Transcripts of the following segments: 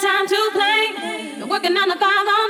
time to play. Working on the father.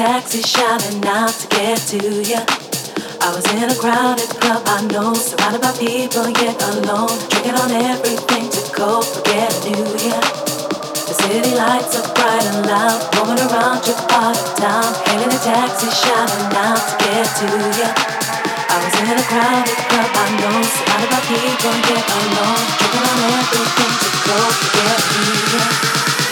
Taxi shining out to get to you. I was in a crowded club, I know, surrounded by people, yet alone. Drinking on everything to go, forget knew ya. The city lights are bright and loud, roaming around your part of town. Hailing a taxi shining out to get to you. I was in a crowded club, I know, surrounded by people, yet alone. Drinking on everything to go, forget knew ya.